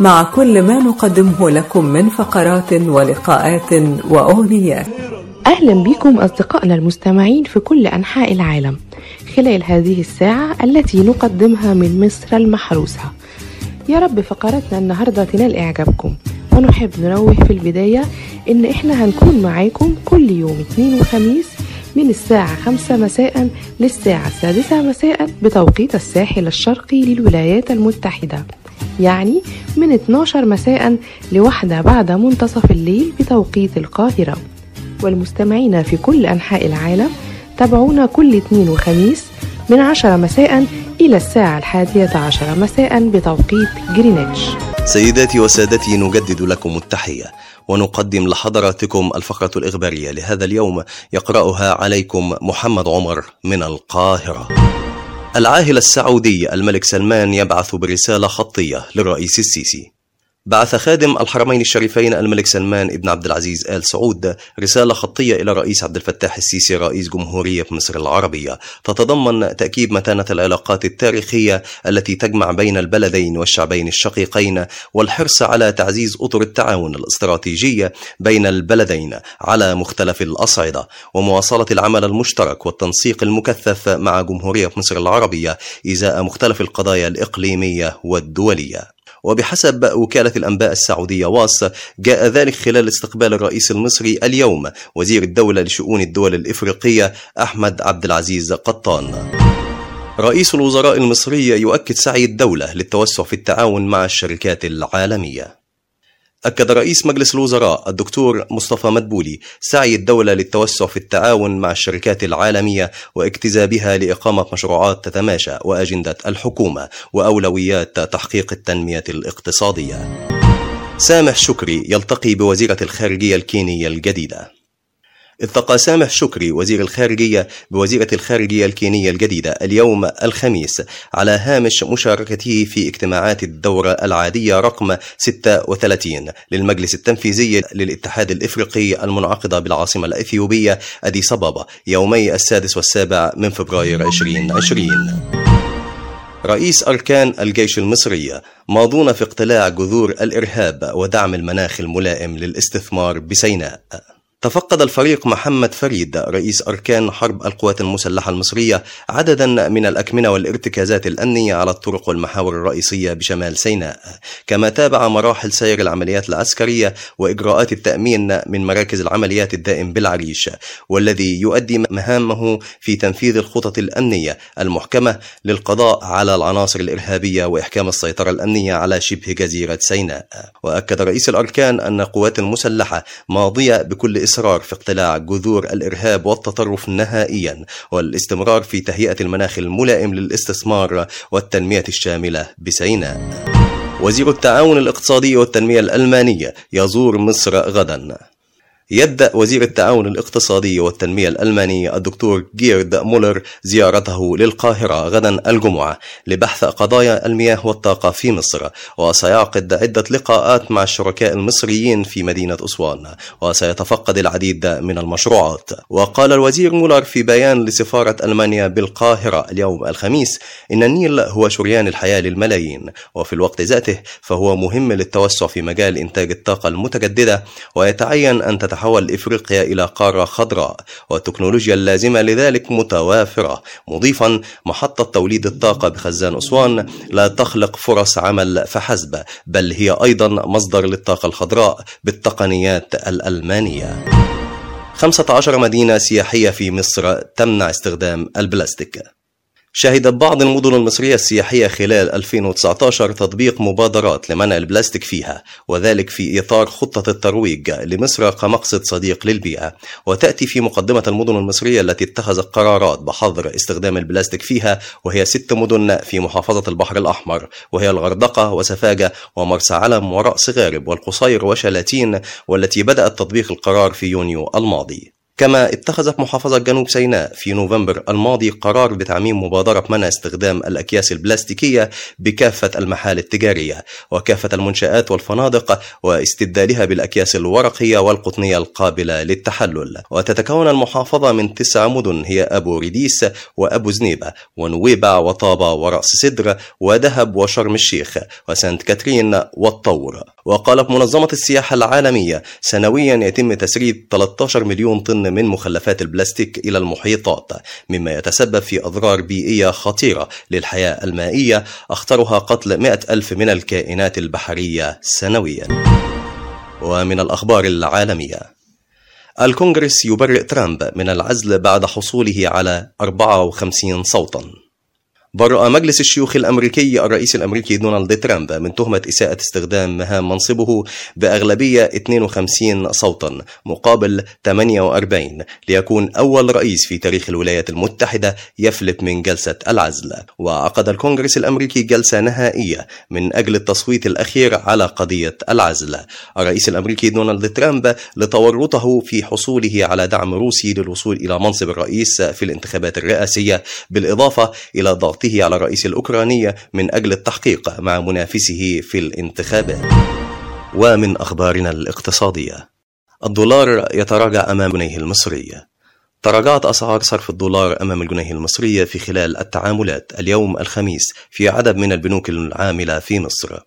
مع كل ما نقدمه لكم من فقرات ولقاءات وأغنيات. أهلا بكم أصدقائنا المستمعين في كل أنحاء العالم خلال هذه الساعة التي نقدمها من مصر المحروسة. يا رب فقراتنا النهاردة تنال إعجابكم. ونحب ننوه في البداية إن إحنا هنكون معاكم كل يوم اثنين وخميس من الساعة خمسة مساء للساعة السادسة مساء بتوقيت الساحل الشرقي للولايات المتحدة. يعني من 12 مساء لواحدة بعد منتصف الليل بتوقيت القاهرة. والمستمعين في كل أنحاء العالم تابعونا كل اثنين وخميس من عشرة مساء إلى الساعة الحادية عشر مساء بتوقيت جرينتش. سيداتي وسادتي نجدد لكم التحية ونقدم لحضراتكم الفقرة الإخبارية لهذا اليوم يقرأها عليكم محمد عمر من القاهرة. العاهل السعودي الملك سلمان يبعث برسالة خطية للرئيس السيسي. بعث خادم الحرمين الشريفين الملك سلمان ابن عبد العزيز آل سعود رسالة خطية إلى الرئيس عبد الفتاح السيسي رئيس جمهورية مصر العربية. تتضمن تأكيد متانة العلاقات التاريخية التي تجمع بين البلدين والشعبين الشقيقين والحرص على تعزيز أطر التعاون الاستراتيجية بين البلدين على مختلف الأصعدة. ومواصلة العمل المشترك والتنسيق المكثف مع جمهورية مصر العربية إزاء مختلف القضايا الإقليمية والدولية. وبحسب وكالة الأنباء السعودية واس جاء ذلك خلال استقبال الرئيس المصري اليوم وزير الدولة لشؤون الدول الإفريقية أحمد عبد العزيز قطان. رئيس الوزراء المصري يؤكد سعي الدولة للتوسع في التعاون مع الشركات العالمية. أكد رئيس مجلس الوزراء الدكتور مصطفى مدبولي سعي الدولة للتوسع في التعاون مع الشركات العالمية واجتذابها لإقامة مشروعات تتماشى وأجندة الحكومة وأولويات تحقيق التنمية الاقتصادية. سامح شكري يلتقي بوزيرة الخارجية الكينية الجديدة. التقى سامح شكري وزير الخارجية بوزيرة الخارجية الكينية الجديدة اليوم الخميس على هامش مشاركته في اجتماعات الدورة العادية رقم 36 للمجلس التنفيذي للاتحاد الإفريقي المنعقدة بالعاصمة الإثيوبية أديس أبابا يومي السادس والسابع من فبراير 2020 رئيس أركان الجيش المصري ماضون في اقتلاع جذور الإرهاب ودعم المناخ الملائم للاستثمار بسيناء. تفقد الفريق محمد فريد رئيس أركان حرب القوات المسلحة المصرية عددا من الأكمنة والارتكازات الأمنية على الطرق والمحاور الرئيسية بشمال سيناء. كما تابع مراحل سير العمليات العسكرية وإجراءات التأمين من مراكز العمليات الدائم بالعريش والذي يؤدي مهامه في تنفيذ الخطط الأمنية المحكمة للقضاء على العناصر الإرهابية وإحكام السيطرة الأمنية على شبه جزيرة سيناء. وأكد رئيس الأركان أن القوات المسلحة ماضية بكل الإصرار في اقتلاع جذور الإرهاب والتطرف نهائيا والاستمرار في تهيئة المناخ الملائم للاستثمار والتنمية الشاملة بسيناء. وزير التعاون الاقتصادي والتنمية الألمانية يزور مصر غدا. يبدأ وزير التعاون الاقتصادي والتنمية الألماني الدكتور جيرد مولر زيارته للقاهرة غدا الجمعة لبحث قضايا المياه والطاقة في مصر وسيعقد عدة لقاءات مع الشركاء المصريين في مدينة أسوان وسيتفقد العديد من المشروعات. وقال الوزير مولر في بيان لسفارة ألمانيا بالقاهرة اليوم الخميس إن النيل هو شريان الحياة للملايين وفي الوقت ذاته فهو مهم للتوسع في مجال إنتاج الطاقة المتجددة ويتعين أن تتحول تتحول إفريقيا إلى قارة خضراء والتكنولوجيا اللازمة لذلك متوافرة. مضيفا محطة توليد الطاقة بخزان أسوان لا تخلق فرص عمل فحسب بل هي أيضا مصدر للطاقة الخضراء بالتقنيات الألمانية. 15 مدينة سياحية في مصر تمنع استخدام البلاستيك. شهدت بعض المدن المصرية السياحية خلال 2019 تطبيق مبادرات لمنع البلاستيك فيها وذلك في إطار خطة الترويج لمصر كمقصد صديق للبيئة. وتأتي في مقدمة المدن المصرية التي اتخذت قرارات بحظر استخدام البلاستيك فيها وهي ست مدن في محافظة البحر الأحمر وهي الغردقة وسفاجة ومرسى علم ورأس غارب والقصير وشلاتين والتي بدأت تطبيق القرار في يونيو الماضي. كما اتخذت محافظة جنوب سيناء في نوفمبر الماضي قرار بتعميم مبادرة منع استخدام الأكياس البلاستيكية بكافة المحال التجارية وكافة المنشآت والفنادق واستبدالها بالأكياس الورقية والقطنية القابلة للتحلل. وتتكون المحافظة من تسع مدن هي أبو رديس وأبو زنيبة ونويبع وطابة ورأس سدر ودهب وشرم الشيخ وسانت كاترين والطور. وقالت منظمة السياحة العالمية سنويا يتم تسريب 13 مليون طن من مخلفات البلاستيك إلى المحيطات مما يتسبب في أضرار بيئية خطيرة للحياة المائية أخطرها قتل 100 ألف من الكائنات البحرية سنويا. ومن الأخبار العالمية الكونغرس يبرئ ترامب من العزل بعد حصوله على 54 صوتا. برأ مجلس الشيوخ الأمريكي الرئيس الأمريكي دونالد ترامب من تهمة إساءة استخدام مهام منصبه بأغلبية 52 صوتا مقابل 48 ليكون أول رئيس في تاريخ الولايات المتحدة يفلت من جلسة العزل. وعقد الكونغرس الأمريكي جلسة نهائية من أجل التصويت الأخير على قضية العزل. الرئيس الأمريكي دونالد ترامب لتورطه في حصوله على دعم روسي للوصول إلى منصب الرئيس في الانتخابات الرئاسية بالإضافة إلى ضغط ضغطه على الرئيس الأوكراني من أجل التحقيق مع منافسه في الانتخابات. ومن أخبارنا الاقتصادية. الدولار يتراجع أمام جنيه المصري. تراجعت أسعار صرف الدولار أمام الجنيه المصري في خلال التعاملات اليوم الخميس في عدد من البنوك العاملة في مصر.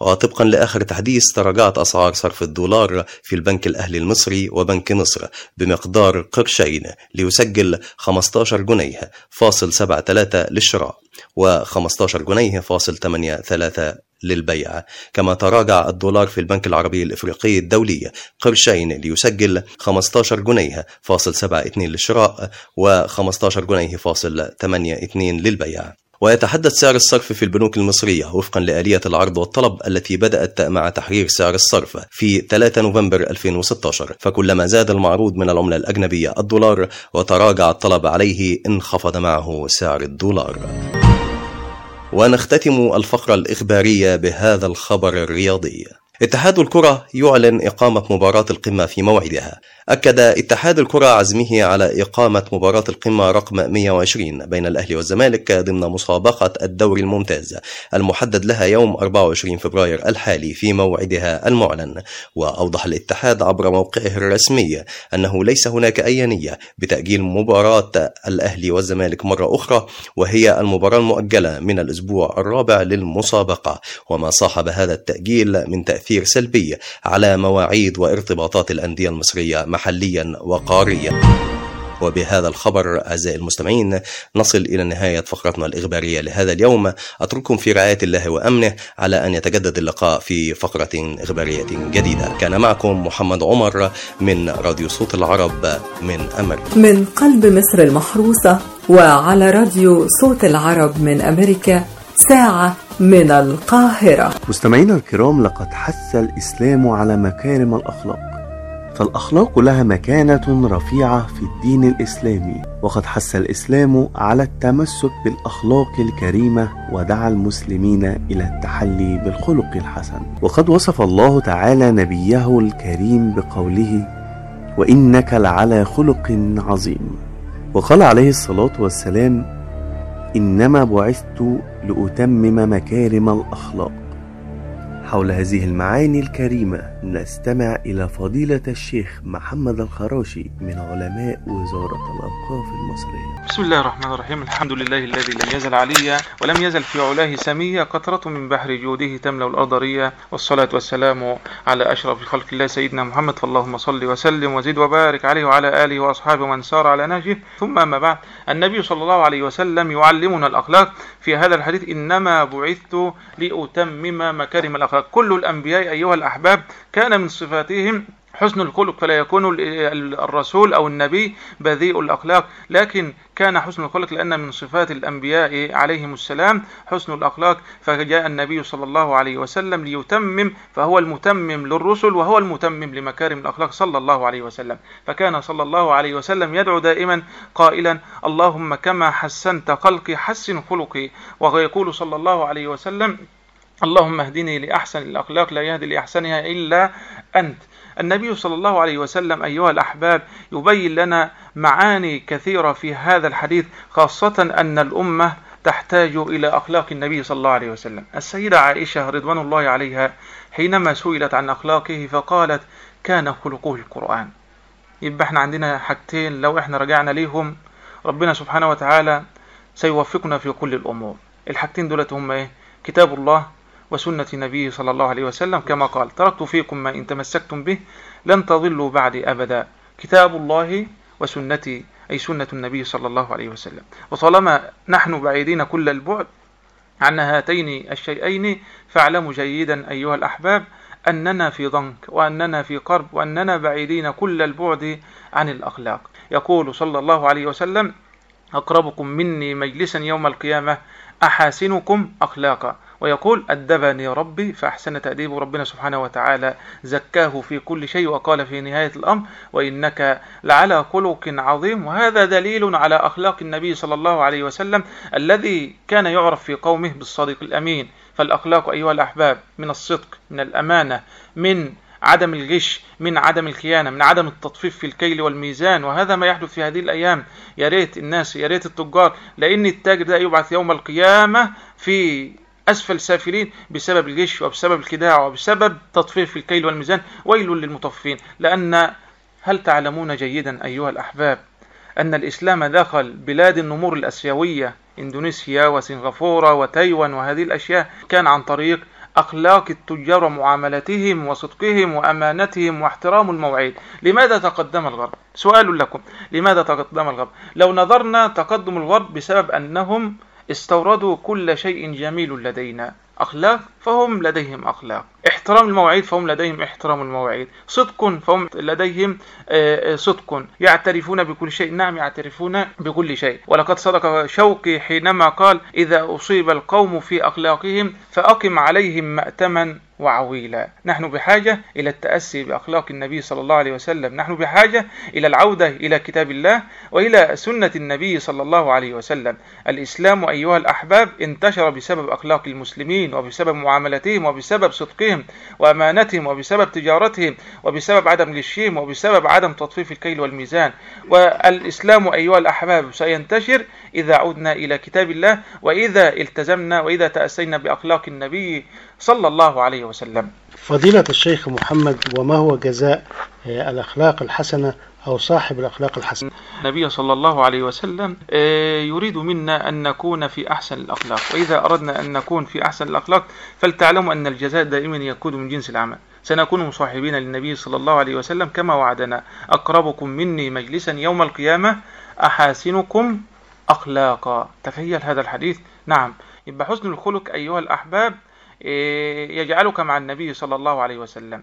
وطبقا لآخر تحديث تراجعت أسعار صرف الدولار في البنك الأهلي المصري وبنك مصر بمقدار قرشين ليسجل 15 جنيه فاصل 73 للشراء و15 جنيه فاصل 83 للبيع. كما تراجع الدولار في البنك العربي الإفريقي الدولي قرشين ليسجل 15 جنيه فاصل 72 للشراء و15 جنيه فاصل 82 للبيع. ويتحدث سعر الصرف في البنوك المصرية وفقا لآلية العرض والطلب التي بدأت مع تحرير سعر الصرف في 3 نوفمبر 2016 فكلما زاد المعروض من العملة الأجنبية الدولار وتراجع الطلب عليه انخفض معه سعر الدولار. ونختتم الفقرة الإخبارية بهذا الخبر الرياضي. اتحاد الكرة يعلن إقامة مباراة القمة في موعدها. أكد اتحاد الكرة عزمه على إقامة مباراة القمة رقم 120 بين الأهلي والزمالك ضمن مسابقة الدوري الممتاز المحدد لها يوم 24 فبراير الحالي في موعدها المعلن. وأوضح الاتحاد عبر موقعه الرسمي أنه ليس هناك أي نية بتأجيل مباراة الأهلي والزمالك مرة أخرى وهي المباراة المؤجلة من الأسبوع الرابع للمسابقة. وما صاحب هذا التأجيل من تأثير سلبي على مواعيد وارتباطات الأندية المصرية محليا وقاريا. وبهذا الخبر أعزائي المستمعين نصل إلى نهاية فقرتنا الإخبارية لهذا اليوم. أترككم في رعاية الله وأمنه على أن يتجدد اللقاء في فقرة إخبارية جديدة. كان معكم محمد عمر من راديو صوت العرب من أمريكا. من قلب مصر المحروسة وعلى راديو صوت العرب من أمريكا ساعة من القاهرة. مستمعينا الكرام لقد حث الإسلام على مكارم الأخلاق. فالأخلاق لها مكانة رفيعة في الدين الإسلامي. وقد حث الإسلام على التمسك بالأخلاق الكريمة ودعا المسلمين إلى التحلي بالخلق الحسن. وقد وصف الله تعالى نبيه الكريم بقوله وإنك لعلى خلق عظيم وقال عليه الصلاة والسلام إنما بعثت لأتمم مكارم الأخلاق. حول هذه المعاني الكريمة نستمع إلى فضيلة الشيخ محمد الخراشي من علماء وزارة الأوقاف المصرية. بسم الله الرحمن الرحيم. الحمد لله الذي لم يزل عليا ولم يزل في علاه سميا قطرة من بحر جوده تملأ الأرض ريا والصلاة والسلام على أشرف خلق الله سيدنا محمد. فاللهم صل وسلم وزد وبارك عليه وعلى آله وأصحابه من سار على نهجه. ثم أما بعد النبي صلى الله عليه وسلم يعلمنا الأخلاق في هذا الحديث إنما بعثت لأتمم مكارم الأخلاق. كل الأنبياء أيها الأحباب كان من صفاتهم حسن الخلق فلا يكون الرسول أو النبي بذيء الأخلاق لكن كان حسن الخلق لأن من صفات الأنبياء عليهم السلام حسن الأخلاق فجاء النبي صلى الله عليه وسلم ليتمم فهو المتمم للرسل وهو المتمم لمكارم الأخلاق صلى الله عليه وسلم فكان صلى الله عليه وسلم يدعو دائما قائلا اللهم كما حسنت خلقي حسن خلقي. ويقول صلى الله عليه وسلم اللهم اهدني لأحسن الأخلاق لا يهدي لأحسنها إلا أنت. النبي صلى الله عليه وسلم أيها الأحباب يبين لنا معاني كثيرة في هذا الحديث خاصة أن الأمة تحتاج إلى أخلاق النبي صلى الله عليه وسلم. السيدة عائشة رضوان الله عليها حينما سئلت عن أخلاقه فقالت كان خلقه القرآن. يبقى إحنا عندنا حاجتين لو إحنا رجعنا ليهم ربنا سبحانه وتعالى سيوفقنا في كل الأمور. الحاجتين دولت هم إيه؟ كتاب الله وسنة نبيه صلى الله عليه وسلم كما قال تركت فيكم ما إن تمسكتم به لن تضلوا بعدي أبدا. كتاب الله وسنتي. أي سنة النبي صلى الله عليه وسلم. وطالما نحن بعيدين كل البعد عن هاتين الشيئين فاعلموا جيدا أيها الأحباب أننا في ضنك وأننا في قرب وأننا بعيدين كل البعد عن الأخلاق. يقول صلى الله عليه وسلم أقربكم مني مجلسا يوم القيامة أحاسنكم أخلاقا. ويقول أدبني ربي فأحسن تأديب ربنا سبحانه وتعالى. زكاه في كل شيء وقال في نهاية الأمر وإنك لعلى خلق عظيم. وهذا دليل على أخلاق النبي صلى الله عليه وسلم الذي كان يعرف في قومه بالصادق الأمين. فالأخلاق أيها الأحباب من الصدق من الأمانة من عدم الغش من عدم الخيانة من عدم التطفيف في الكيل والميزان. وهذا ما يحدث في هذه الأيام. يا ريت الناس يا ريت التجار لأن التاجر ده يبعث يوم القيامة في أسفل سافلين بسبب الغش وبسبب الخداع وبسبب تطفيف في الكيل والميزان ويل للمطففين لأن هل تعلمون جيدا أيها الأحباب أن الإسلام دخل بلاد النمور الأسيوية إندونيسيا وسنغافورة وتايوان وهذه الأشياء كان عن طريق أخلاق التجار ومعاملتهم وصدقهم وأمانتهم واحترام الموعد لماذا تقدم الغرب؟ سؤال لكم لماذا تقدم الغرب؟ لو نظرنا تقدم الغرب بسبب أنهم استوردوا كل شيء جميل لدينا. أخلاق فهم لديهم أخلاق. احترام المواعيد فهم لديهم احترام المواعيد صدق فهم لديهم آه، آه، صدق. يعترفون بكل شيء. نعم يعترفون بكل شيء. ولقد صدق شوقي حينما قال إذا أصيب القوم في أخلاقهم فأقم عليهم مأتما وعويلا. نحن بحاجة إلى التأسي بأخلاق النبي صلى الله عليه وسلم. نحن بحاجة إلى العودة إلى كتاب الله وإلى سنة النبي صلى الله عليه وسلم. الإسلام أيها الأحباب انتشر بسبب أخلاق المسلمين وبسبب معاملتهم وبسبب صدقهم وأمانتهم وبسبب تجارتهم وبسبب عدم غشهم وبسبب عدم تطفيف الكيل والميزان. والإسلام أيها الأحباب سينتشر إذا عدنا إلى كتاب الله وإذا التزمنا وإذا تأسينا بأخلاق النبي صلى الله عليه وسلم. فضيلة الشيخ محمد وما هو جزاء آه، الأخلاق الحسنة أو صاحب الأخلاق الحسنة. النبي صلى الله عليه وسلم آه، يريد منا أن نكون في أحسن الأخلاق. وإذا أردنا أن نكون في أحسن الأخلاق فلتعلموا أن الجزاء دائما يكون من جنس العمل. سنكون مصاحبين للنبي صلى الله عليه وسلم كما وعدنا. أقربكم مني مجلسا يوم القيامة أحاسنكم أخلاقا. تخيل هذا الحديث. نعم. يبقى حسن الخلق أيها الأحباب إيه، يجعلك مع النبي صلى الله عليه وسلم.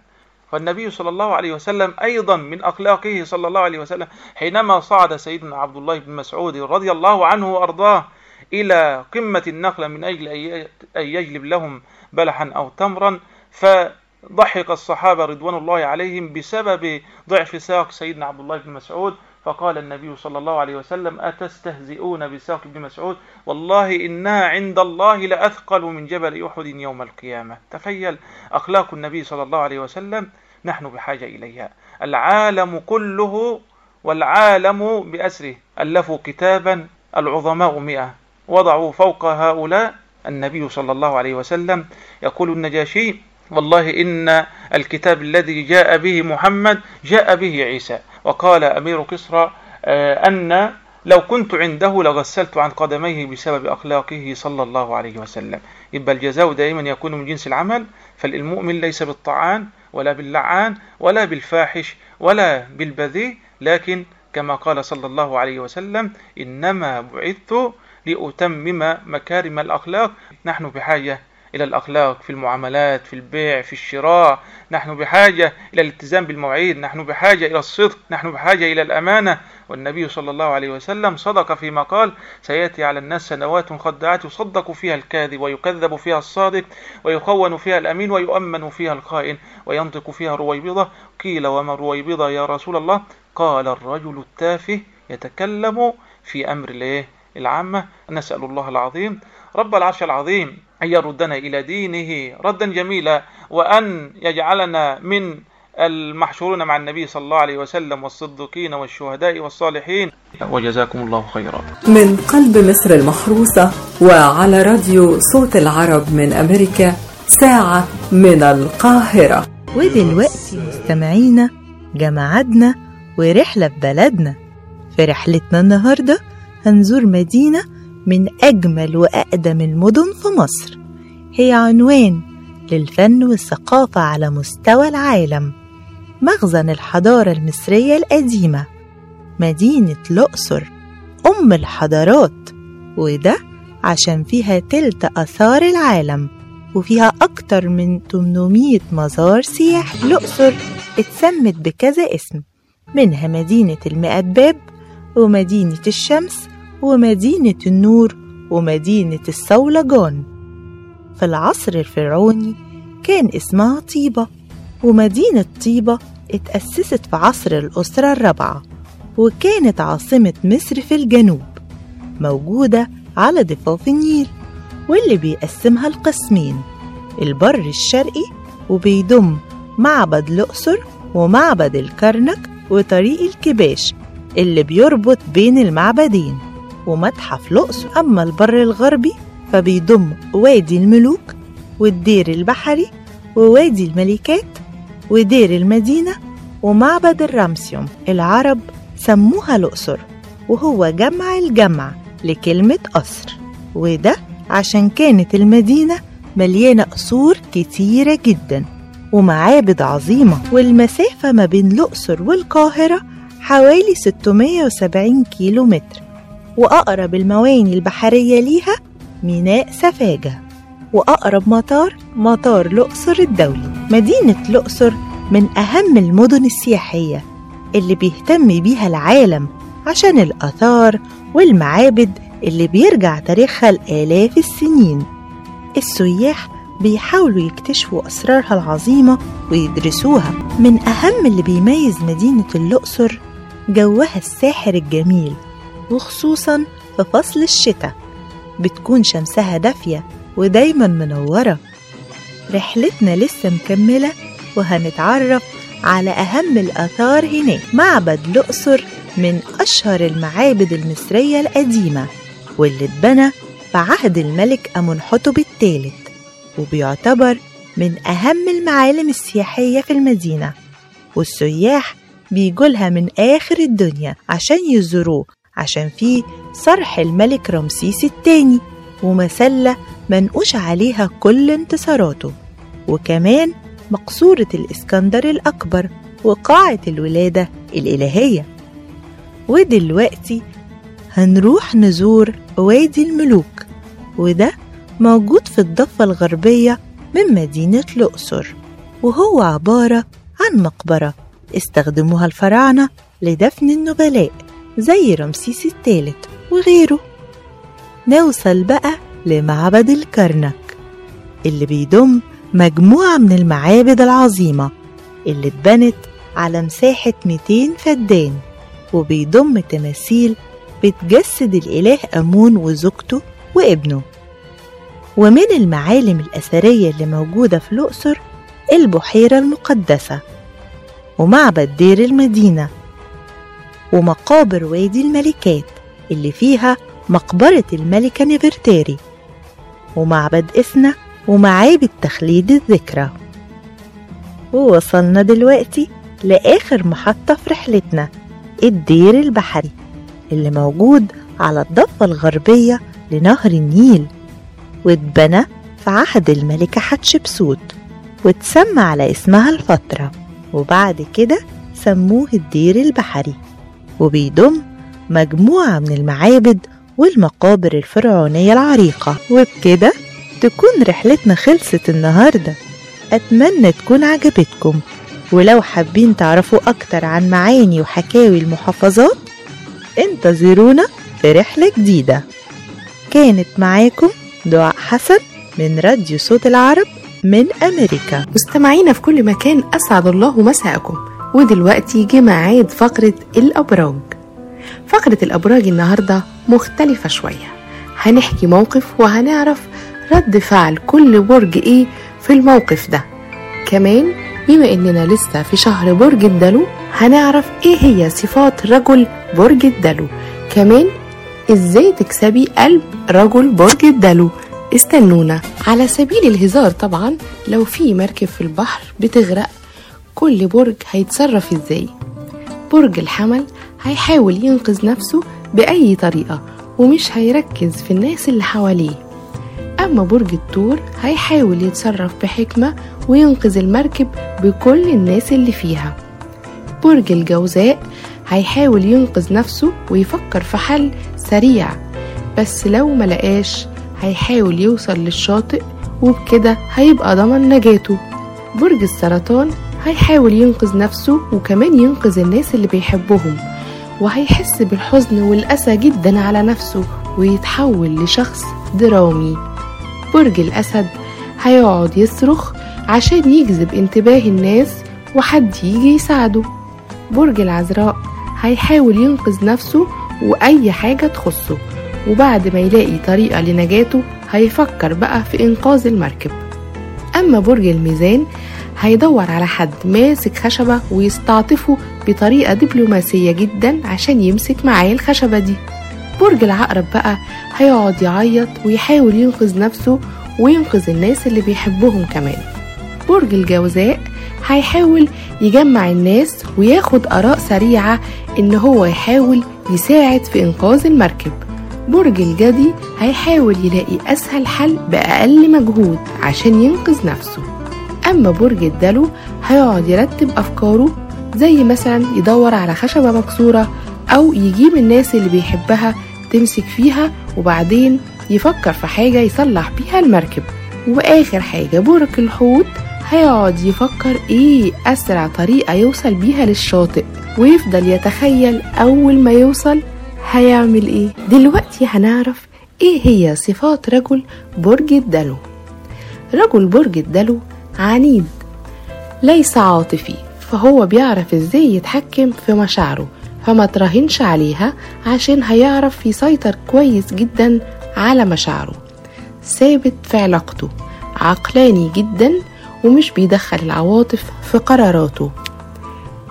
فالنبي صلى الله عليه وسلم أيضا من أخلاقه صلى الله عليه وسلم حينما صعد سيدنا عبد الله بن مسعود رضي الله عنه وأرضاه إلى قمة النخلة من أجل أن يجلب لهم بلحا أو تمرا فضحك الصحابة رضوان الله عليهم بسبب ضعف ساق سيدنا عبد الله بن مسعود. فقال النبي صلى الله عليه وسلم أتستهزئون بساق ابن مسعود؟ والله إنها عند الله لأثقل من جبل أحد يوم القيامة. تخيل أخلاق النبي صلى الله عليه وسلم نحن بحاجة إليها. العالم كله والعالم بأسره. ألفوا كتابا العظماء مئة. وضعوا فوق هؤلاء النبي صلى الله عليه وسلم. يقول النجاشي والله إن الكتاب الذي جاء به محمد جاء به عيسى. وقال أمير كسرى آه، أن لو كنت عنده لغسلت عن قدميه بسبب أخلاقه صلى الله عليه وسلم. يبقى الجزاء دائما يكون من جنس العمل فالمؤمن ليس بالطعان. ولا باللعان ولا بالفاحش ولا بالبذيء لكن كما قال صلى الله عليه وسلم إنما بعثت لأتمم مكارم الأخلاق. نحن بحاجة إلى الأخلاق في المعاملات في البيع في الشراء. نحن بحاجة إلى الالتزام بالمواعيد نحن بحاجة إلى الصدق نحن بحاجة إلى الأمانة. والنبي صلى الله عليه وسلم صدق فيما قال سيأتي على الناس سنوات خداعات يصدق فيها الكاذب ويكذب فيها الصادق ويخون فيها الأمين ويؤمن فيها الخائن وينطق فيها رويبضة. قيل وما رويبضة يا رسول الله؟ قال الرجل التافه يتكلم في أمر العامة. نسأل الله العظيم. رب العرش العظيم. أن يردنا إلى دينه ردا جميلا وأن يجعلنا من المحشورون مع النبي صلى الله عليه وسلم والصديقين والشهداء والصالحين. وجزاكم الله خيرا. من قلب مصر المحروسة وعلى راديو صوت العرب من أمريكا ساعة من القاهرة. ودلوقتي مستمعينا جمعتنا ورحلة في بلدنا. في رحلتنا النهاردة هنزور مدينة من أجمل وأقدم المدن في مصر. هي عنوان للفن والثقافة على مستوى العالم. مخزن الحضارة المصرية القديمة. مدينة الأقصر. أم الحضارات. وده عشان فيها تلت آثار العالم. وفيها أكتر من 800 مزار سياحي الأقصر اتسمت بكذا اسم. منها مدينة المئة باب ومدينة الشمس ومدينة النور ومدينة الصولجان في العصر الفرعوني كان اسمها طيبة ومدينة طيبة اتأسست في عصر الأسرة الرابعة وكانت عاصمة مصر في الجنوب موجودة على ضفاف النيل واللي بيقسمها القسمين البر الشرقي وبيضم معبد الأقصر ومعبد الكرنك وطريق الكباش اللي بيربط بين المعبدين. ومتحف الأقصر. أما البر الغربي فبيضم وادي الملوك والدير البحري ووادي الملكات ودير المدينة ومعبد الرمسيوم. العرب سموها الأقصر وهو جمع الجمع لكلمة قصر. وده عشان كانت المدينة مليانة قصور كتيرة جدا ومعابد عظيمة. والمسافة ما بين الأقصر والقاهرة حوالي 670 كيلو متر وأقرب المواني البحرية ليها ميناء سفاجة وأقرب مطار مطار الأقصر الدولي. مدينة الأقصر من أهم المدن السياحية اللي بيهتم بيها العالم عشان الآثار والمعابد اللي بيرجع تاريخها لآلاف السنين. السياح بيحاولوا يكتشفوا أسرارها العظيمة ويدرسوها. من أهم اللي بيميز مدينة الأقصر جوها الساحر الجميل وخصوصا في فصل الشتاء. بتكون شمسها دافية ودايما منورة. رحلتنا لسه مكملة وهنتعرف على أهم الآثار هناك. معبد الأقصر من أشهر المعابد المصرية القديمة واللي اتبنى في عهد الملك أمنحتب الثالث وبيعتبر من أهم المعالم السياحية في المدينة. والسياح بيجولها من آخر الدنيا عشان يزوروه. عشان فيه صرح الملك رمسيس الثاني ومسلة منقوش عليها كل انتصاراته وكمان مقصورة الإسكندر الأكبر وقاعة الولادة الإلهية. ودلوقتي هنروح نزور وادي الملوك وده موجود في الضفة الغربية من مدينة الأقصر وهو عبارة عن مقبرة استخدموها الفراعنة لدفن النبلاء. زي رمسيس الثالث وغيره. نوصل بقى لمعبد الكرنك اللي بيضم مجموعة من المعابد العظيمة اللي اتبنت على مساحة 200 فدان وبيضم تماثيل بتجسد الإله أمون وزوجته وابنه. ومن المعالم الأثرية اللي موجودة في الأقصر البحيرة المقدسة ومعبد دير المدينة. ومقابر وادي الملكات اللي فيها مقبرة الملكة نفرتاري ومعبد إسنا ومعابد تخليد الذكرى. ووصلنا دلوقتي لآخر محطة في رحلتنا الدير البحري اللي موجود على الضفة الغربية لنهر النيل واتبنى في عهد الملكة حتشبسوت واتسمى على اسمها الفترة وبعد كده سموه الدير البحري. وبيضم مجموعة من المعابد والمقابر الفرعونية العريقة. وبكده تكون رحلتنا خلصت النهاردة. أتمنى تكون عجبتكم. ولو حابين تعرفوا أكتر عن معاني وحكاوي المحافظات انتظرونا في رحلة جديدة. كانت معاكم دعاء حسن من راديو صوت العرب من أمريكا. مستمعينا في كل مكان أسعد الله مساءكم. ودلوقتي جه ميعاد فقرة الأبراج. فقرة الأبراج النهاردة مختلفة شوية. هنحكي موقف وهنعرف رد فعل كل برج إيه في الموقف ده. كمان بما إننا لسه في شهر برج الدلو هنعرف إيه هي صفات رجل برج الدلو. كمان إزاي تكسبي قلب رجل برج الدلو. استنونا. على سبيل الهزار طبعا لو في مركب في البحر بتغرق كل برج هيتصرف إزاي. برج الحمل هيحاول ينقذ نفسه بأي طريقة ومش هيركز في الناس اللي حواليه. أما برج الثور هيحاول يتصرف بحكمة وينقذ المركب بكل الناس اللي فيها. برج الجوزاء هيحاول ينقذ نفسه ويفكر في حل سريع بس لو ملقاش هيحاول يوصل للشاطئ وبكده هيبقى ضمن نجاته. برج السرطان هيحاول ينقذ نفسه وكمان ينقذ الناس اللي بيحبهم. وهيحس بالحزن والأسى جدا على نفسه ويتحول لشخص درامي. برج الأسد هيقعد يصرخ عشان يجذب انتباه الناس وحد يجي يساعده. برج العذراء هيحاول ينقذ نفسه وأي حاجة تخصه وبعد ما يلاقي طريقة لنجاته هيفكر بقى في إنقاذ المركب. أما برج الميزان هيدور على حد ماسك خشبة ويستعطفه بطريقة دبلوماسية جدا عشان يمسك معاه الخشبة دي. برج العقرب بقى هيقعد يعيط ويحاول ينقذ نفسه وينقذ الناس اللي بيحبهم كمان. برج الجوزاء هيحاول يجمع الناس وياخد آراء سريعة إن هو يحاول يساعد في إنقاذ المركب. برج الجدي هيحاول يلاقي أسهل حل بأقل مجهود عشان ينقذ نفسه. أما برج الدلو هيقعد يرتب أفكاره زي مثلا يدور على خشبة مكسورة أو يجيب الناس اللي بيحبها تمسك فيها وبعدين يفكر في حاجة يصلح بيها المركب. وآخر حاجة برج الحوت هيقعد يفكر إيه أسرع طريقة يوصل بيها للشاطئ ويفضل يتخيل أول ما يوصل هيعمل إيه. دلوقتي هنعرف إيه هي صفات رجل برج الدلو. رجل برج الدلو عنيد. ليس عاطفي فهو بيعرف إزاي يتحكم في مشاعره فما تراهنش عليها عشان هيعرف يسيطر كويس جدا على مشاعره. ثابت في علاقته عقلاني جدا ومش بيدخل العواطف في قراراته.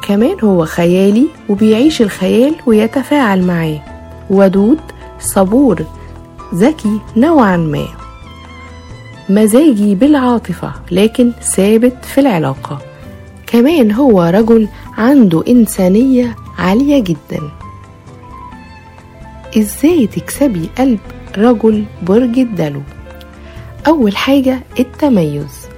كمان هو خيالي وبيعيش الخيال ويتفاعل معاه. ودود صبور ذكي نوعا ما. مزاجي بالعاطفة لكن ثابت في العلاقة. كمان هو رجل عنده إنسانية عالية جدا. إزاي تكسبي قلب رجل برج الدلو؟ أول حاجة التميز.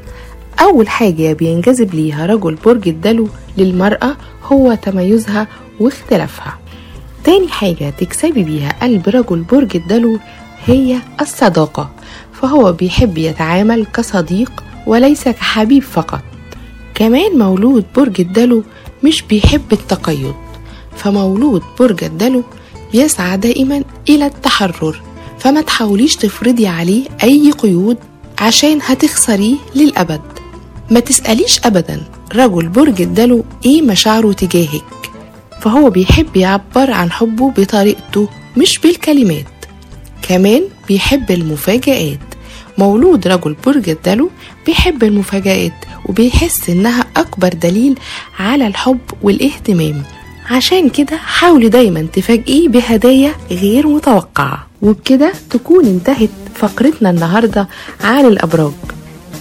أول حاجة بينجذب ليها رجل برج الدلو للمرأة هو تميزها واختلافها. تاني حاجة تكسبي بيها قلب رجل برج الدلو هي الصداقة. فهو بيحب يتعامل كصديق وليس كحبيب فقط. كمان مولود برج الدلو مش بيحب التقيد فمولود برج الدلو بيسعى دائما إلى التحرر فما تحاوليش تفرضي عليه أي قيود عشان هتخسريه للأبد. ما تسأليش أبدا رجل برج الدلو إيه مشاعره تجاهك؟ فهو بيحب يعبر عن حبه بطريقته مش بالكلمات. كمان بيحب المفاجآت. مولود رجل برج الدلو بيحب المفاجآت وبيحس إنها أكبر دليل على الحب والاهتمام. عشان كده حاولي دايما تفاجئيه بهدايا غير متوقعة. وبكده تكون انتهت فقرتنا النهاردة عن الأبراج.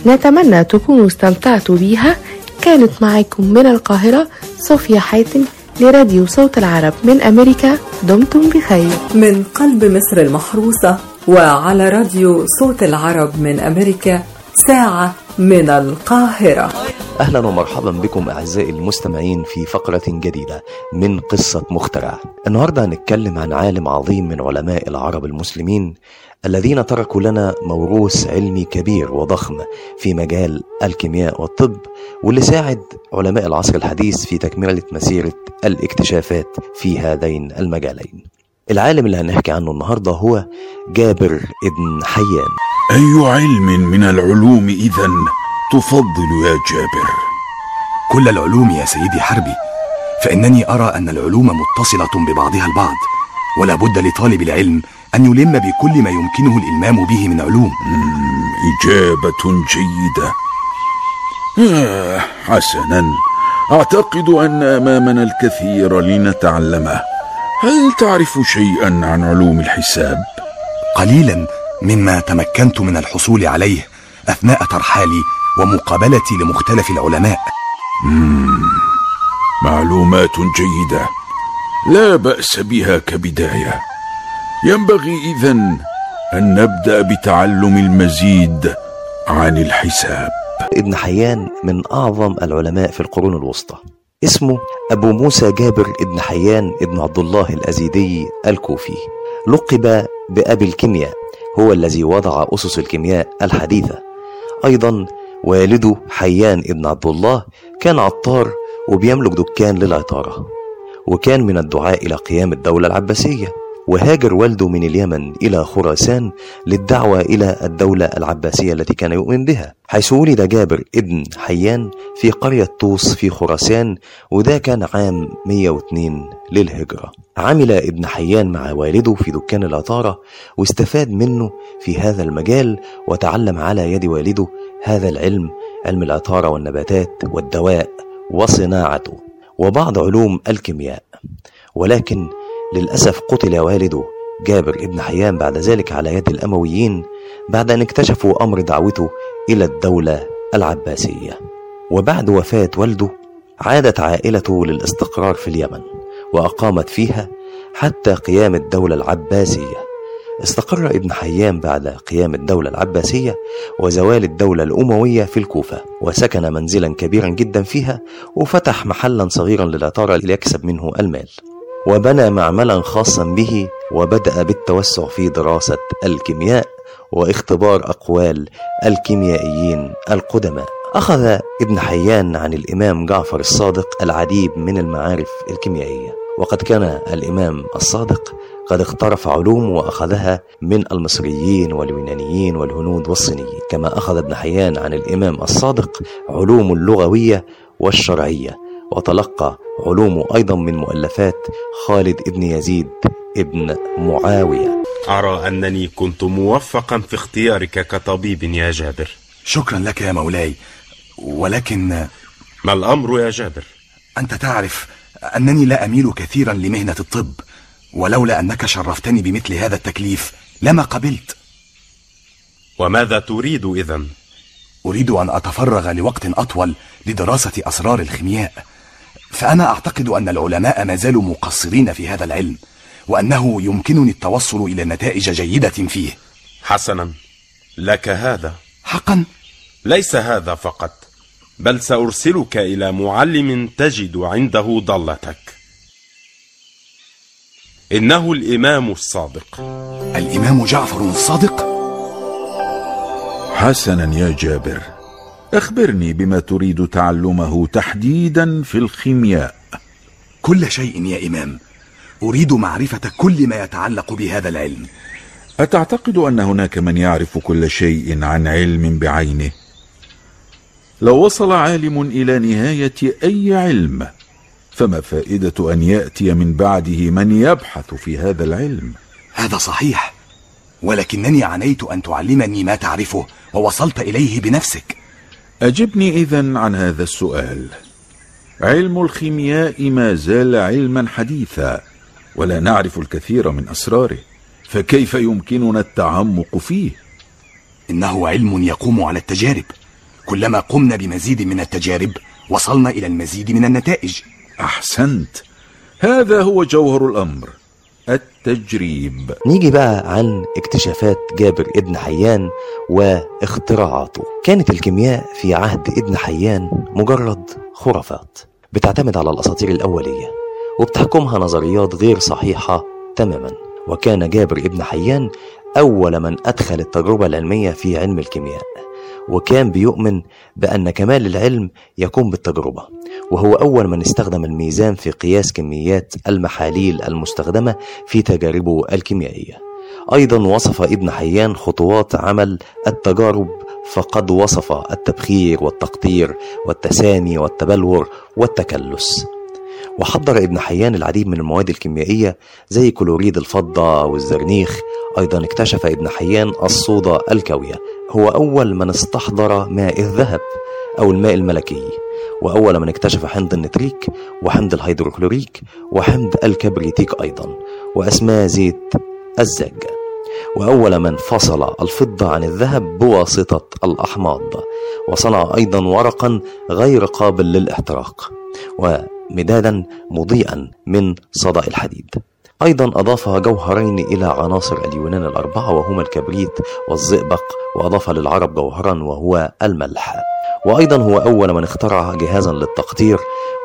نتمنى تكونوا استمتعتوا بيها. كانت معاكم من القاهرة صوفيا حاتم لراديو صوت العرب من أمريكا. دمتم بخير. من قلب مصر المحروسة وعلى راديو صوت العرب من أمريكا ساعة من القاهرة. أهلا ومرحبا بكم أعزائي المستمعين في فقرة جديدة من قصة مخترع. النهاردة هنتكلم عن عالم عظيم من علماء العرب المسلمين الذين تركوا لنا موروث علمي كبير وضخم في مجال الكيمياء والطب واللي ساعد علماء العصر الحديث في تكملة مسيرة الاكتشافات في هذين المجالين. العالم اللي هنحكي عنه النهاردة هو جابر ابن حيان. أي علم من العلوم إذا تفضل يا جابر؟ كل العلوم يا سيدي حربي فإنني أرى أن العلوم متصلة ببعضها البعض ولا بد لطالب العلم أن يلم بكل ما يمكنه الإلمام به من علوم. إجابة جيدة. آه حسنا. أعتقد أن أمامنا الكثير لنتعلمه. هل تعرف شيئا عن علوم الحساب؟ قليلا مما تمكنت من الحصول عليه أثناء ترحالي ومقابلتي لمختلف العلماء. مم، معلومات جيدة. لا بأس بها كبداية. ينبغي إذن أن نبدأ بتعلم المزيد عن الحساب. ابن حيان من أعظم العلماء في القرون الوسطى. اسمه أبو موسى جابر ابن حيان ابن عبد الله الأزيدي الكوفي. لقب بأبي الكيمياء هو الذي وضع أسس الكيمياء الحديثة. أيضا والده حيان ابن عبد الله كان عطار وبيملك دكان للعطارة وكان من الدعاء إلى قيام الدولة العباسية. وهاجر والده من اليمن إلى خراسان للدعوة إلى الدولة العباسية التي كان يؤمن بها حيث ولد جابر ابن حيان في قرية طوس في خراسان وده كان عام 102 للهجرة. عمل ابن حيان مع والده في دكان العطارة واستفاد منه في هذا المجال وتعلم على يد والده هذا العلم علم العطارة والنباتات والدواء وصناعته وبعض علوم الكيمياء. ولكن للأسف قتل والده جابر ابن حيان بعد ذلك على يد الأمويين بعد أن اكتشفوا أمر دعوته إلى الدولة العباسية. وبعد وفاة والده عادت عائلته للاستقرار في اليمن وأقامت فيها حتى قيام الدولة العباسية. استقر ابن حيان بعد قيام الدولة العباسية وزوال الدولة الأموية في الكوفة وسكن منزلا كبيرا جدا فيها وفتح محلا صغيرا للعطارة ليكسب منه المال. وبنى معملا خاصا به وبدأ بالتوسع في دراسة الكيمياء واختبار أقوال الكيميائيين القدماء. أخذ ابن حيان عن الإمام جعفر الصادق العديد من المعارف الكيميائية. وقد كان الإمام الصادق قد اقترف علوم وأخذها من المصريين واليونانيين والهنود والصينيين. كما أخذ ابن حيان عن الإمام الصادق علوم اللغوية والشرعية. وتلقى علومه أيضا من مؤلفات خالد ابن يزيد ابن معاوية أرى أنني كنت موفقا في اختيارك كطبيب يا جابر شكرا لك يا مولاي ولكن ما الأمر يا جابر؟ أنت تعرف أنني لا أميل كثيرا لمهنة الطب ولولا أنك شرفتني بمثل هذا التكليف لما قبلت وماذا تريد إذا؟ أريد أن أتفرغ لوقت أطول لدراسة أسرار الخيمياء فأنا أعتقد أن العلماء ما زالوا مقصرين في هذا العلم وأنه يمكنني التوصل إلى نتائج جيدة فيه. حسنا لك هذا. حقا. ليس هذا فقط بل سأرسلك إلى معلم تجد عنده ضلتك. إنه الإمام الصادق. الإمام جعفر الصادق؟ حسنا يا جابر أخبرني بما تريد تعلمه تحديدا في الخيمياء كل شيء يا إمام أريد معرفة كل ما يتعلق بهذا العلم أتعتقد أن هناك من يعرف كل شيء عن علم بعينه؟ لو وصل عالم إلى نهاية أي علم فما فائدة أن يأتي من بعده من يبحث في هذا العلم؟ هذا صحيح ولكنني عنيت أن تعلمني ما تعرفه ووصلت إليه بنفسك أجبني إذا عن هذا السؤال. علم الخيمياء ما زال علما حديثا ولا نعرف الكثير من أسراره فكيف يمكننا التعمق فيه؟ إنه علم يقوم على التجارب. كلما قمنا بمزيد من التجارب وصلنا إلى المزيد من النتائج. أحسنت. هذا هو جوهر الأمر. التجريب. نيجي بقى عن اكتشافات جابر ابن حيان واختراعاته. كانت الكيمياء في عهد ابن حيان مجرد خرافات بتعتمد على الأساطير الأولية وبتحكمها نظريات غير صحيحة تماما. وكان جابر ابن حيان أول من أدخل التجربة العلمية في علم الكيمياء. وكان بيؤمن بأن كمال العلم يكون بالتجربة. وهو أول من استخدم الميزان في قياس كميات المحاليل المستخدمة في تجاربه الكيميائية. أيضا وصف ابن حيان خطوات عمل التجارب فقد وصف التبخير والتقطير والتسامي والتبلور والتكلس. وحضر ابن حيان العديد من المواد الكيميائية زي كلوريد الفضة والزرنيخ. أيضا اكتشف ابن حيان الصودا الكاوية. هو أول من استحضر ماء الذهب أو الماء الملكي وأول من اكتشف حمض النتريك وحمض الهيدروكلوريك وحمض الكبريتيك أيضا وأسماه زيت الزج وأول من فصل الفضة عن الذهب بواسطة الأحماض. وصنع أيضا ورقا غير قابل للإحتراق. ومدادا مضيئا من صدأ الحديد. أيضا أضاف جوهرين إلى عناصر اليونان الأربعة وهما الكبريت والزئبق وأضاف للعرب جوهرا وهو الملح. وأيضا هو أول من اخترع جهازا للتقطير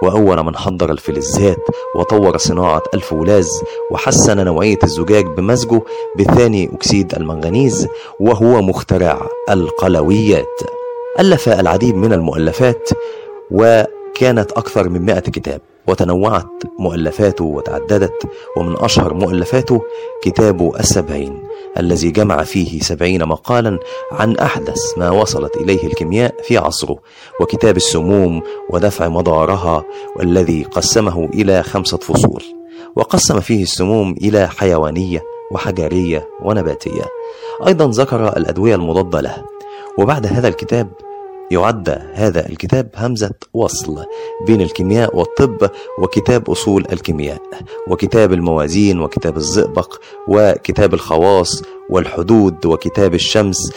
وأول من حضر الفلزات وطور صناعة الفولاذ وحسن نوعية الزجاج بمزجه بثاني أكسيد المنغنيز وهو مخترع القلويات. ألف العديد من المؤلفات وكانت أكثر من مئة كتاب وتنوعت مؤلفاته وتعددت ومن أشهر مؤلفاته كتابه السبعين الذي جمع فيه سبعين مقالا عن أحدث ما وصلت إليه الكيمياء في عصره وكتاب السموم ودفع مضارها والذي قسمه إلى خمسة فصول وقسم فيه السموم إلى حيوانية وحجرية ونباتية. أيضا ذكر الأدوية المضادة له. وبعد هذا الكتاب يعد هذا الكتاب همزة وصل بين الكيمياء والطب وكتاب أصول الكيمياء وكتاب الموازين وكتاب الزئبق وكتاب الخواص والحدود وكتاب الشمس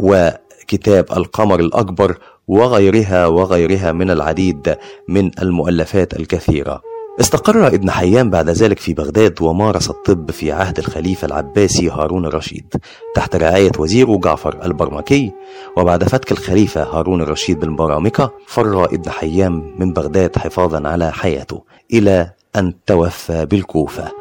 وكتاب القمر الأكبر وغيرها وغيرها من العديد من المؤلفات الكثيرة. استقر ابن حيان بعد ذلك في بغداد ومارس الطب في عهد الخليفة العباسي هارون الرشيد. تحت رعاية وزيره جعفر البرمكي وبعد فتك الخليفة هارون الرشيد بالبرامكة فر ابن حيان من بغداد حفاظا على حياته إلى أن توفى بالكوفة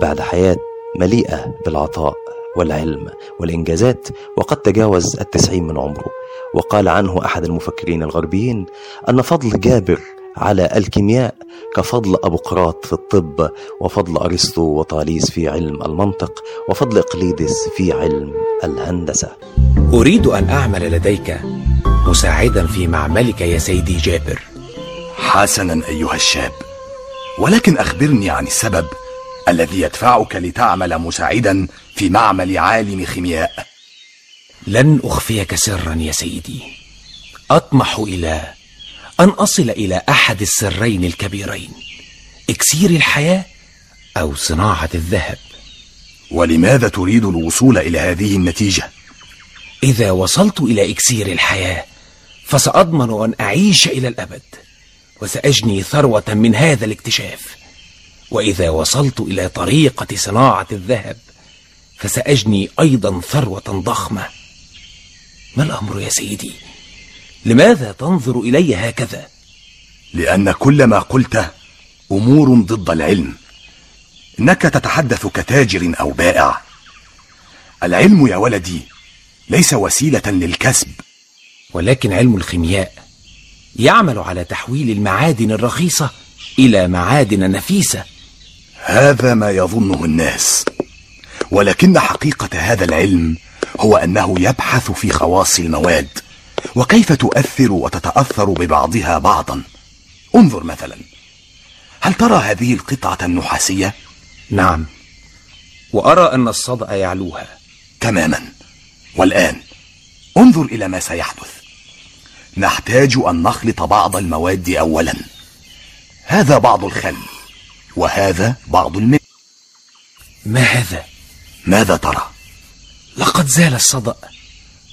بعد حياة مليئة بالعطاء والعلم والإنجازات وقد تجاوز التسعين من عمره. وقال عنه أحد المفكرين الغربيين أن فضل جابر على الكيمياء كفضل أبوقراط في الطب وفضل أرسطو وطاليس في علم المنطق وفضل إقليدس في علم الهندسة. أريد أن أعمل لديك مساعدا في معملك يا سيدي جابر. حسنا أيها الشاب. ولكن أخبرني عن السبب الذي يدفعك لتعمل مساعدا في معمل عالم خيمياء. لن أخفيك سرا يا سيدي. أطمح إلى أن أصل إلى أحد السرين الكبيرين إكسير الحياة أو صناعة الذهب ولماذا تريد الوصول إلى هذه النتيجة؟ إذا وصلت إلى إكسير الحياة فسأضمن أن أعيش إلى الأبد وسأجني ثروة من هذا الاكتشاف وإذا وصلت إلى طريقة صناعة الذهب فسأجني أيضا ثروة ضخمة ما الأمر يا سيدي؟ لماذا تنظر إلي هكذا؟ لأن كل ما قلته أمور ضد العلم. إنك تتحدث كتاجر أو بائع. العلم يا ولدي ليس وسيلة للكسب. ولكن علم الخيمياء يعمل على تحويل المعادن الرخيصة إلى معادن نفيسة. هذا ما يظنه الناس. ولكن حقيقة هذا العلم هو أنه يبحث في خواص المواد. وكيف تؤثر وتتأثر ببعضها بعضا؟ انظر مثلا هل ترى هذه القطعة النحاسية؟ نعم. وأرى أن الصدأ يعلوها. تماما. والآن انظر إلى ما سيحدث. نحتاج أن نخلط بعض المواد أولا. هذا بعض الخل وهذا بعض الماء ما هذا؟ ماذا ترى؟ لقد زال الصدأ.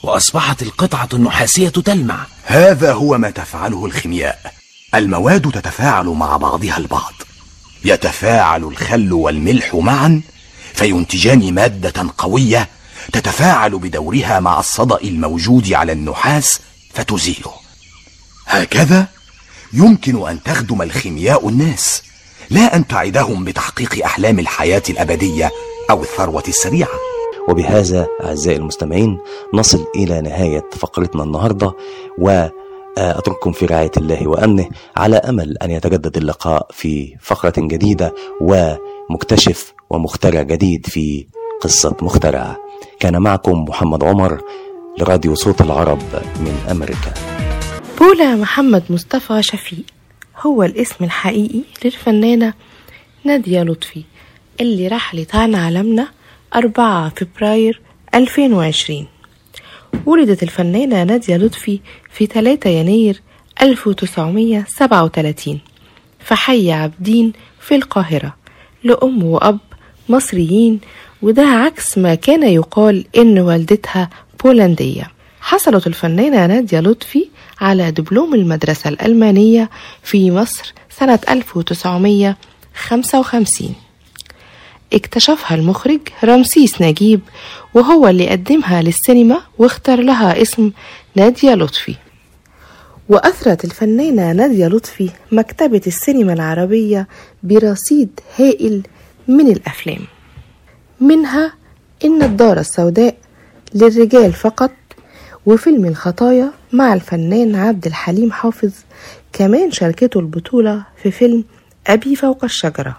وأصبحت القطعة النحاسية تلمع. هذا هو ما تفعله الخيمياء. المواد تتفاعل مع بعضها البعض. يتفاعل الخل والملح معا فينتجان مادة قوية تتفاعل بدورها مع الصدأ الموجود على النحاس فتزيله. هكذا يمكن أن تخدم الخيمياء الناس لا أن تعدهم بتحقيق أحلام الحياة الأبدية أو الثروة السريعة. وبهذا أعزائي المستمعين نصل إلى نهاية فقرتنا النهاردة وأترككم في رعاية الله وأمنه على أمل أن يتجدد اللقاء في فقرة جديدة ومكتشف ومخترع جديد في قصة مخترع. كان معكم محمد عمر لراديو صوت العرب من أمريكا. بولا محمد مصطفى شفيق هو الاسم الحقيقي للفنانة نادية لطفي اللي رحلت عن عالمنا 4 فبراير 2020 ولدت الفنانة نادية لطفي في 3 يناير 1937 في حي عابدين في القاهرة لأم وأب مصريين وده عكس ما كان يقال إن والدتها بولندية. حصلت الفنانة نادية لطفي على دبلوم المدرسة الألمانية في مصر سنة 1955 اكتشفها المخرج رمسيس نجيب وهو اللي قدمها للسينما واختار لها اسم نادية لطفي. وأثرت الفنانة نادية لطفي مكتبة السينما العربية برصيد هائل من الأفلام. منها النضارة السوداء للرجال فقط وفيلم الخطايا مع الفنان عبد الحليم حافظ كمان شاركته البطولة في فيلم أبي فوق الشجرة.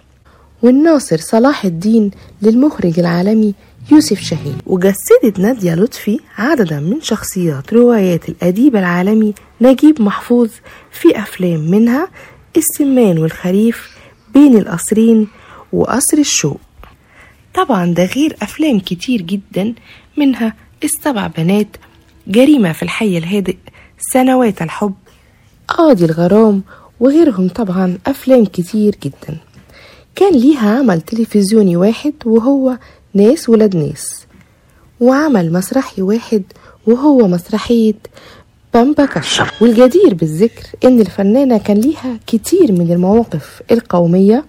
والناصر صلاح الدين للمخرج العالمي يوسف شاهين وجسدت نادية لطفي عددا من شخصيات روايات الأديب العالمي نجيب محفوظ في أفلام منها السمان والخريف بين القصرين وقصر الشوق. طبعا ده غير أفلام كتير جدا منها السبع بنات جريمة في الحي الهادئ سنوات الحب. قاضي الغرام وغيرهم طبعا أفلام كتير جدا. كان ليها عمل تلفزيوني واحد وهو ناس ولاد ناس وعمل مسرحي واحد وهو مسرحية بامبا كشة والجدير بالذكر إن الفنانة كان ليها كتير من المواقف القومية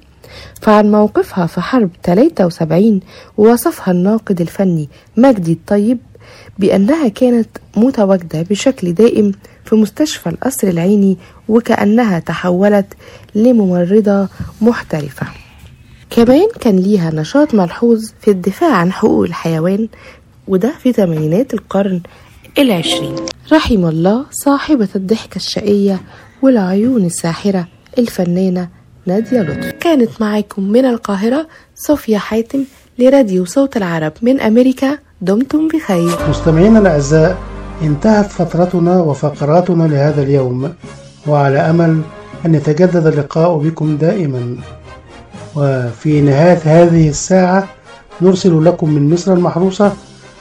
فعن موقفها في حرب 73 وصفها الناقد الفني مجدي الطيب بأنها كانت متواجدة بشكل دائم في مستشفى القصر العيني وكأنها تحولت لممرضة محترفة. كمان كان ليها نشاط ملحوظ في الدفاع عن حقوق الحيوان وده في ثمانينات القرن العشرين. رحم الله صاحبة الضحكة الشقية والعيون الساحرة الفنانة نادية لطفي. كانت معاكم من القاهرة صوفيا حاتم لراديو صوت العرب من أمريكا. دمتم بخير. مستمعينا الأعزاء انتهت فترتنا وفقراتنا لهذا اليوم وعلى أمل أن يتجدد اللقاء بكم دائما. وفي نهاية هذه الساعة نرسل لكم من مصر المحروسة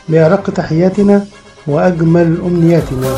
بأرق تحياتنا وأجمل أمنياتنا.